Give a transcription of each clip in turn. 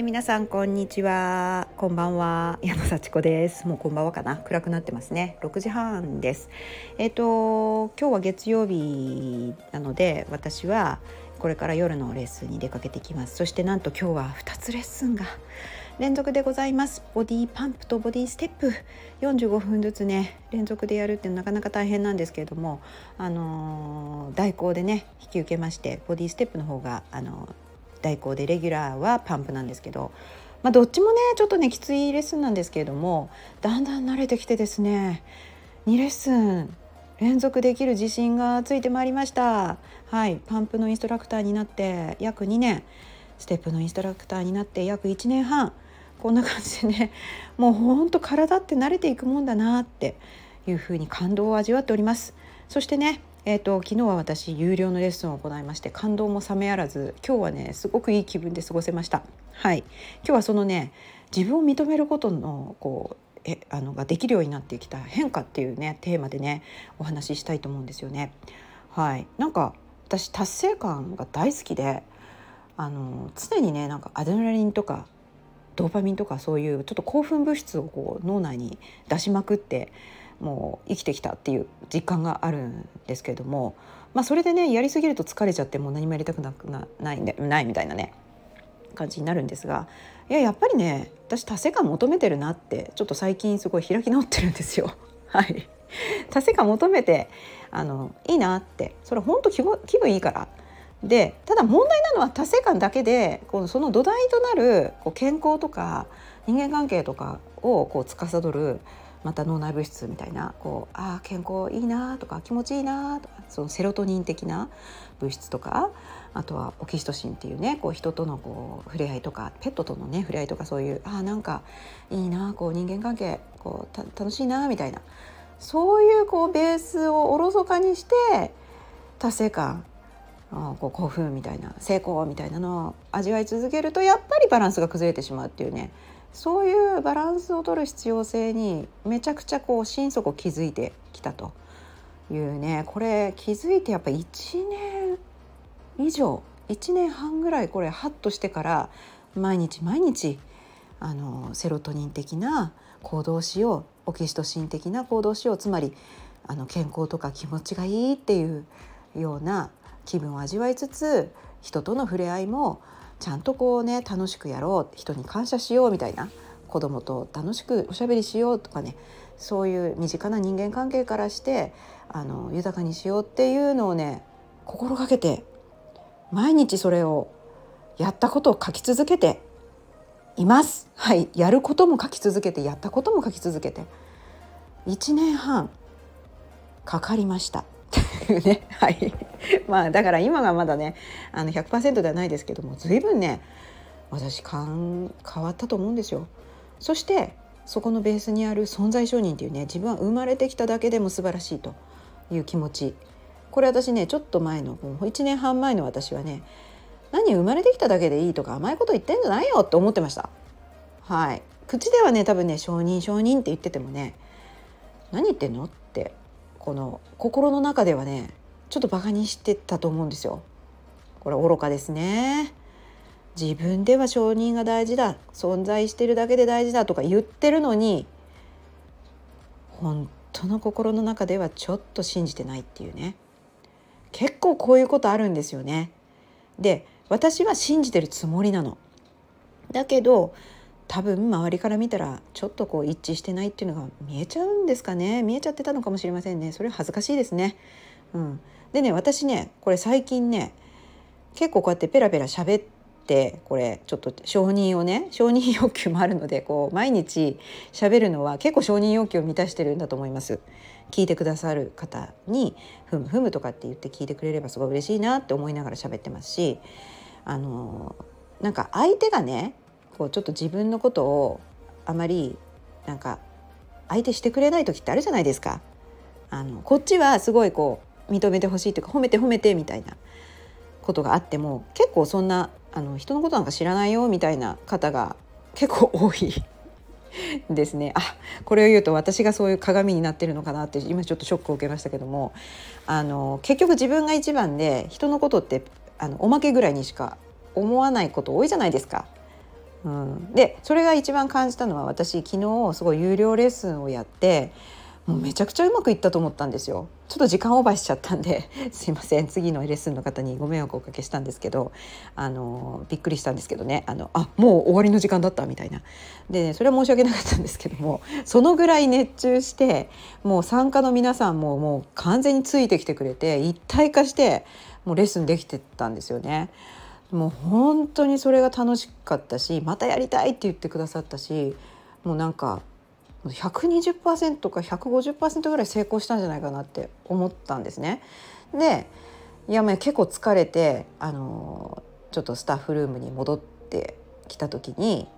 え皆さんこんにちは。こんばんは。山幸子です。もうこんばんはかな。暗くなってますね。6時半です。えっ、と今日は月曜日なので私はこれから夜のレッスンに出かけてきます。そしてなんと今日は2つレッスンが連続でございます。ボディパンプとボディステップ。45分ずつね連続でやるってなかなか大変なんですけれどもあのー、代行でね引き受けましてボディステップの方があのー代行でレギュラーはパンプなんですけど、まあ、どっちもねちょっとねきついレッスンなんですけれどもだんだん慣れてきてですね2レッスン連続できる自信がついてまいりました。はいパンプのインストラクターになって約2年ステップのインストラクターになって約1年半こんな感じでねもうほんと体って慣れていくもんだなっていうふうに感動を味わっております。そしてねえーと、昨日は私有料のレッスンを行いまして感動も冷めやらず今日はねすごくいい気分で過ごせました。はい。今日はそのね自分を認めることのこうえあのができるようになってきた変化っていうねテーマでねお話ししたいと思うんですよね。はい。なんか私達成感が大好きであの常にねなんかアドレナリンとかドーパミンとかそういうちょっと興奮物質をこう脳内に出しまくってもう生きてきたっていう実感があるんですけれども、まあ、それでねやりすぎると疲れちゃってもう何もやりたくなくなないないみたいなね感じになるんですがいややっぱりね私達成感求めてるなってちょっと最近すごい開き直ってるんですよ。はい達成感求めてあのいいなってそれ本当気気分いいからでただ問題なのは達成感だけでこうその土台となるこう健康とか人間関係とかをこう司るまた脳内物質みたいなこうあ健康いいなとか気持ちいいなとかそのセロトニン的な物質とかあとはオキシトシンっていうねこう人とのこう触れ合いとかペットとのね触れ合いとかそういうあなんかいいなこう人間関係こう楽しいなみたいなそういうこうベースをおろそかにして達成感こう興奮みたいな成功みたいなのを味わい続けるとやっぱりバランスが崩れてしまうっていうねそういうバランスを取る必要性にめちゃくちゃこう心底気づいてきたというね。これ気づいてやっぱ1年以上1年半ぐらいこれハッとしてから毎日毎日あのセロトニン的な行動しようオキシトシン的な行動しようつまりあの健康とか気持ちがいいっていうような気分を味わいつつ人との触れ合いもちゃんとこうね楽しくやろう人に感謝しようみたいな子供と楽しくおしゃべりしようとかねそういう身近な人間関係からしてあの豊かにしようっていうのをね心がけて毎日それをやったことを書き続けています。はい、やることも書き続けてやったことも書き続けて1年半かかりました。いうね はいまあだから今がまだねあの100%ではないですけども随分ね私変わったと思うんですよ。そしてそこのベースにある存在承認っていうね自分は生まれてきただけでも素晴らしいという気持ちこれ私ねちょっと前のもう1年半前の私はね何生まれてきただけでいいとか甘いこと言ってんじゃないよって思ってました。はい口ではね多分ね承認承認って言っててもね何言ってんのこの心の中ではねちょっとバカにしてたと思うんですよ。これ愚かですね。自分では承認が大事だ存在してるだけで大事だとか言ってるのに本当の心の中ではちょっと信じてないっていうね結構こういうことあるんですよね。で私は信じてるつもりなの。だけど多分周りから見たらちょっとこう一致してないっていうのが見えちゃうんですかね見えちゃってたのかもしれませんねそれ恥ずかしいですね。うん、でね私ねこれ最近ね結構こうやってペラペラ喋ってこれちょっと承認をね承認欲求もあるのでこう毎日喋るのは結構承認欲求を満たしてるんだと思います。聞いてくださる方に「ふむふむ」とかって言って聞いてくれればすごい嬉しいなって思いながら喋ってますしあのなんか相手がねこうちょっと自分のことをあまりなんか相手してくれない時ってあるじゃないですか。あのこっちはすごいこう認めてほしいというか褒めて褒めてみたいなことがあっても結構そんなあの人のことなんか知らないよみたいな方が結構多い ですねあこれを言うと私がそういう鏡になってるのかなって今ちょっとショックを受けましたけどもあの結局自分が一番で人のことってあのおまけぐらいにしか思わないこと多いじゃないですか。うん、でそれが一番感じたのは私昨日すごい有料レッスンをやってもうめちゃくちゃうまくいったと思ったんですよ。ちょっと時間オーバーしちゃったんで すいません。次のレッスンの方にご迷惑をおかけしたんですけどあのびっくりしたんですけどね。あのあもう終わりの時間だったみたいな。で、ね、それは申し訳なかったんですけどもそのぐらい熱中してもう参加の皆さんももう完全についてきてくれて一体化してもうレッスンできてたんですよね。もう本当にそれが楽しかったしまたやりたいって言ってくださったしもうなんか120%か150%ぐらい成功したんじゃないかなって思ったんですね。でいやもう結構疲れてあのちょっとスタッフルームに戻ってきた時に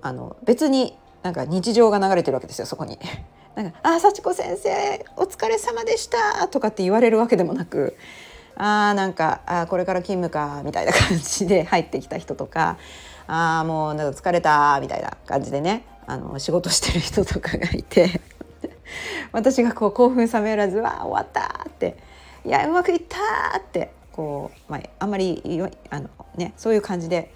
あの別になんか日常が流れてるわけですよそこに。なんか「あ幸子先生お疲れ様でした」とかって言われるわけでもなく「あなんかあこれから勤務か」みたいな感じで入ってきた人とか「ああもうなんか疲れた」みたいな感じでねあの仕事してる人とかがいて 私がこう興奮冷めらず「わあ終わった!」って「いやうまくいった!」ってこう、まあ、あんまりあの、ね、そういう感じで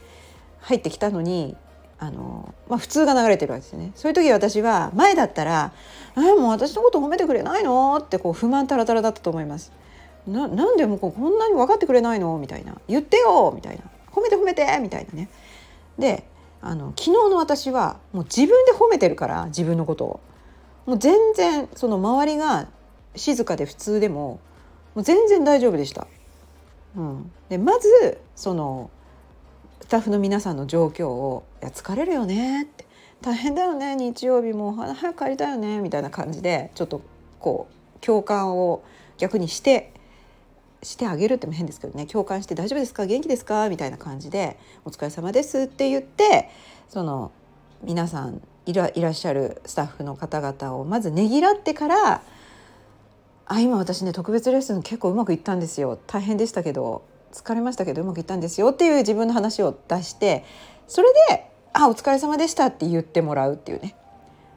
入ってきたのにあの、まあ、普通が流れてるわけですね。そういう時私は前だったら「えもう私のこと褒めてくれないの?」ってこう不満たらたらだったと思います。ななんでもこんなに分かってくれないの？みたいな「言ってよ!」みたいな「褒めて褒めて!」みたいなね。であの昨日の私はもう自分で褒めてるから自分のことをもう全然その周りが静かで普通でももう全然大丈夫でした。うん、でまずそのスタッフの皆さんの状況を「いや疲れるよね」って「大変だよね日曜日も早く帰りたいよね」みたいな感じでちょっとこう共感を逆にしてしてあげるっても変ですけどね。共感して「大丈夫ですか？元気ですか?」みたいな感じで「お疲れ様です」って言ってその皆さんいらっしゃるスタッフの方々をまずねぎらってから「あ今私ね特別レッスン結構うまくいったんですよ。大変でしたけど疲れましたけどうまくいったんですよ」っていう自分の話を出してそれで「あお疲れ様でした」って言ってもらうっていうね。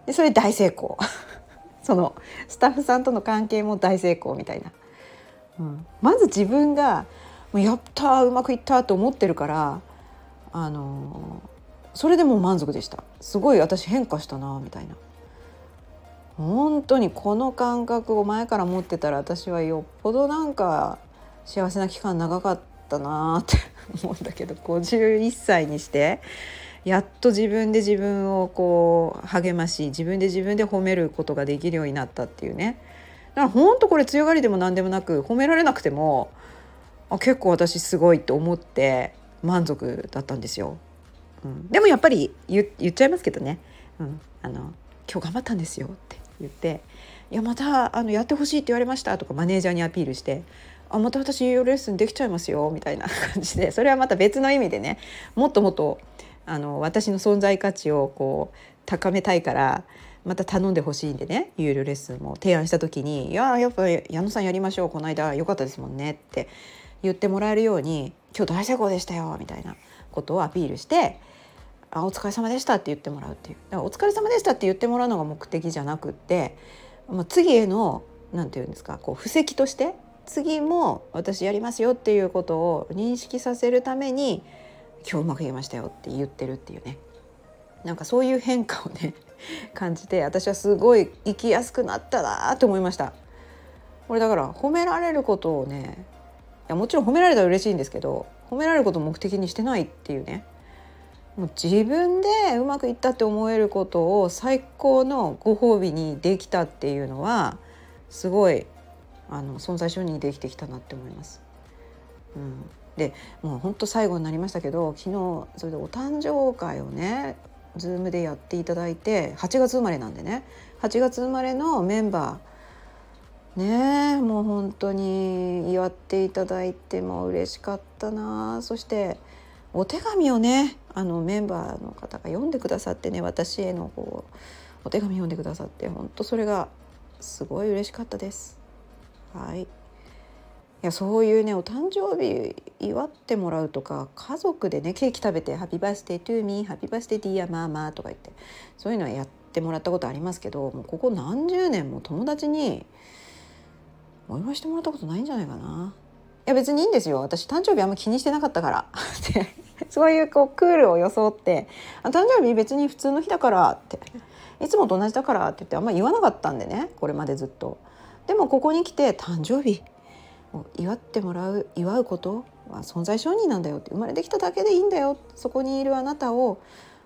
でそれ大成功。そのスタッフさんとの関係も大成功みたいな。まず自分が「やったうまくいった」と思ってるからあのそれでもう満足でした。すごい私変化したなみたいな。本当にこの感覚を前から持ってたら私はよっぽどなんか幸せな期間長かったなって 思うんだけど51歳にしてやっと自分で自分をこう励まし自分で自分で褒めることができるようになったっていうね。だから本当これ強がりでも何でもなく褒められなくてもあ結構私すごいって思って満足だったんですよ。うん、でもやっぱり言っちゃいますけどね、うん、あの「今日頑張ったんですよ」って言って「いやまたあのやってほしいって言われました」とかマネージャーにアピールして「あまた私レッスンできちゃいますよ」みたいな感じでそれはまた別の意味でねもっともっとあの私の存在価値をこう高めたいからまた頼んでほしいんでね有料レッスンも提案した時に「いややっぱ矢野さんやりましょうこの間良かったですもんね」って言ってもらえるように「今日大成功でしたよ」みたいなことをアピールして「あお疲れ様でした」って言ってもらうっていう。だからお疲れ様でしたって言ってもらうのが目的じゃなくって、まあ、次への何て言うんですかこう布石として次も私やりますよっていうことを認識させるために「今日うまくいきましたよ」って言ってるっていうね。なんかそういう変化をね感じて私はすごい生きやすくなったなと思いました。これだから褒められることをねいやもちろん褒められたら嬉しいんですけど褒められることを目的にしてないっていうね。もう自分でうまくいったって思えることを最高のご褒美にできたっていうのはすごいあの存在承認できてきたなって思います。うん、でもうほんと最後になりましたけど昨日それでお誕生会をね Zoom でやっていただいて8月生まれなんでね。8月生まれのメンバー。ねえもう本当に祝っていただいても嬉しかったな。そしてお手紙をねあのメンバーの方が読んでくださってね私へのこうお手紙読んでくださって本当それがすごい嬉しかったです。はい。いやそういうねお誕生日祝ってもらうとか家族でねケーキ食べて「ハッピーバースデートゥーミーハッピーバースデーディアマーマー」とか言ってそういうのはやってもらったことありますけどもうここ何十年も友達にお祝いしてもらったことないんじゃないかな。いや別にいいんですよ私誕生日あんま気にしてなかったから そういうこうクールを装って「誕生日別に普通の日だから」って「いつもと同じだから」って言ってあんまり言わなかったんでねこれまでずっと。でもここに来て誕生日を祝ってもらう祝うことは存在承認なんだよって生まれてきただけでいいんだよそこにいるあなたを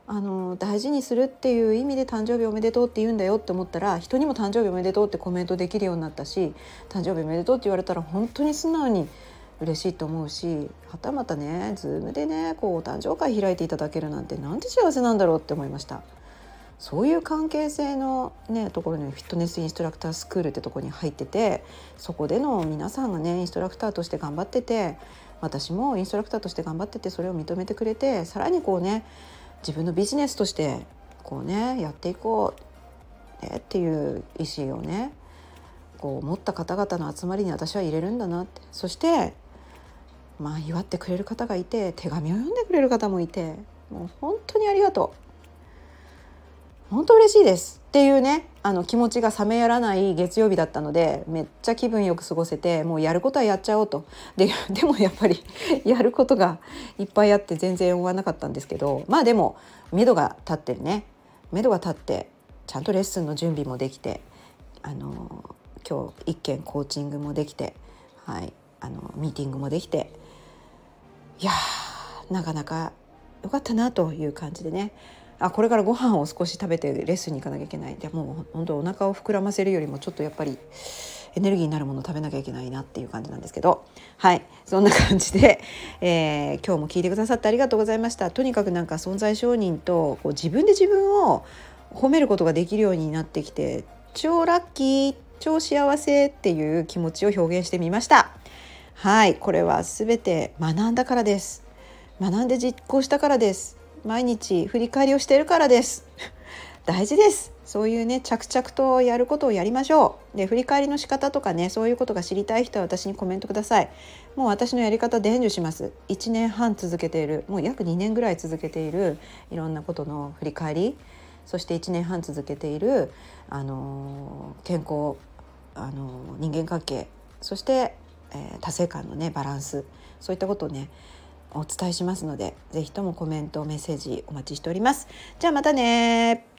あの大事にするっていう意味で誕生日おめでとうって言うんだよって思ったら人にも誕生日おめでとうってコメントできるようになったし誕生日おめでとうって言われたら本当に素直に嬉しいと思うしはたまたね Zoom でねこうお誕生会開いていただけるなんてなんて幸せなんだろうって思いました。そういう関係性の、ね、ところにフィットネスインストラクタースクールってとこに入っててそこでの皆さんがねインストラクターとして頑張ってて私もインストラクターとして頑張っててそれを認めてくれてさらにこうね自分のビジネスとしてこうねやっていこう、ね、っていう意思をねこう持った方々の集まりに私は入れるんだなってそしてまあ祝ってくれる方がいて手紙を読んでくれる方もいてもう本当にありがとう。本当嬉しいですっていうねあの気持ちが冷めやらない月曜日だったのでめっちゃ気分よく過ごせてもうやることはやっちゃおうと。で でもやっぱりやることがいっぱいあって全然終わらなかったんですけどまあでも目処が立ってるね。目処が立ってちゃんとレッスンの準備もできてあの今日一件コーチングもできて、はい、あのミーティングもできていやなかなか良かったなという感じでね。あこれからご飯を少し食べてレッスンに行かなきゃいけない。でもう本当お腹を膨らませるよりもちょっとやっぱりエネルギーになるもの食べなきゃいけないなっていう感じなんですけど。はい。そんな感じで、えー、今日も聞いてくださってありがとうございました。とにかくなんか存在承認とこう自分で自分を褒めることができるようになってきて超ラッキー超幸せっていう気持ちを表現してみました。はい。これは全て学んだからです。学んで実行したからです。毎日振り返りをしているからです。大事です。そういうね着々とやることをやりましょう。で振り返りの仕方とかねそういうことが知りたい人は私にコメントください。もう私のやり方伝授します。1年半続けている。もう約2年ぐらい続けている。いろんなことの振り返り。そして1年半続けている。あの健康あの人間関係。そして、えー、達成感のねバランス。そういったことをねお伝えしますので是非ともコメントメッセージお待ちしております。じゃあまたね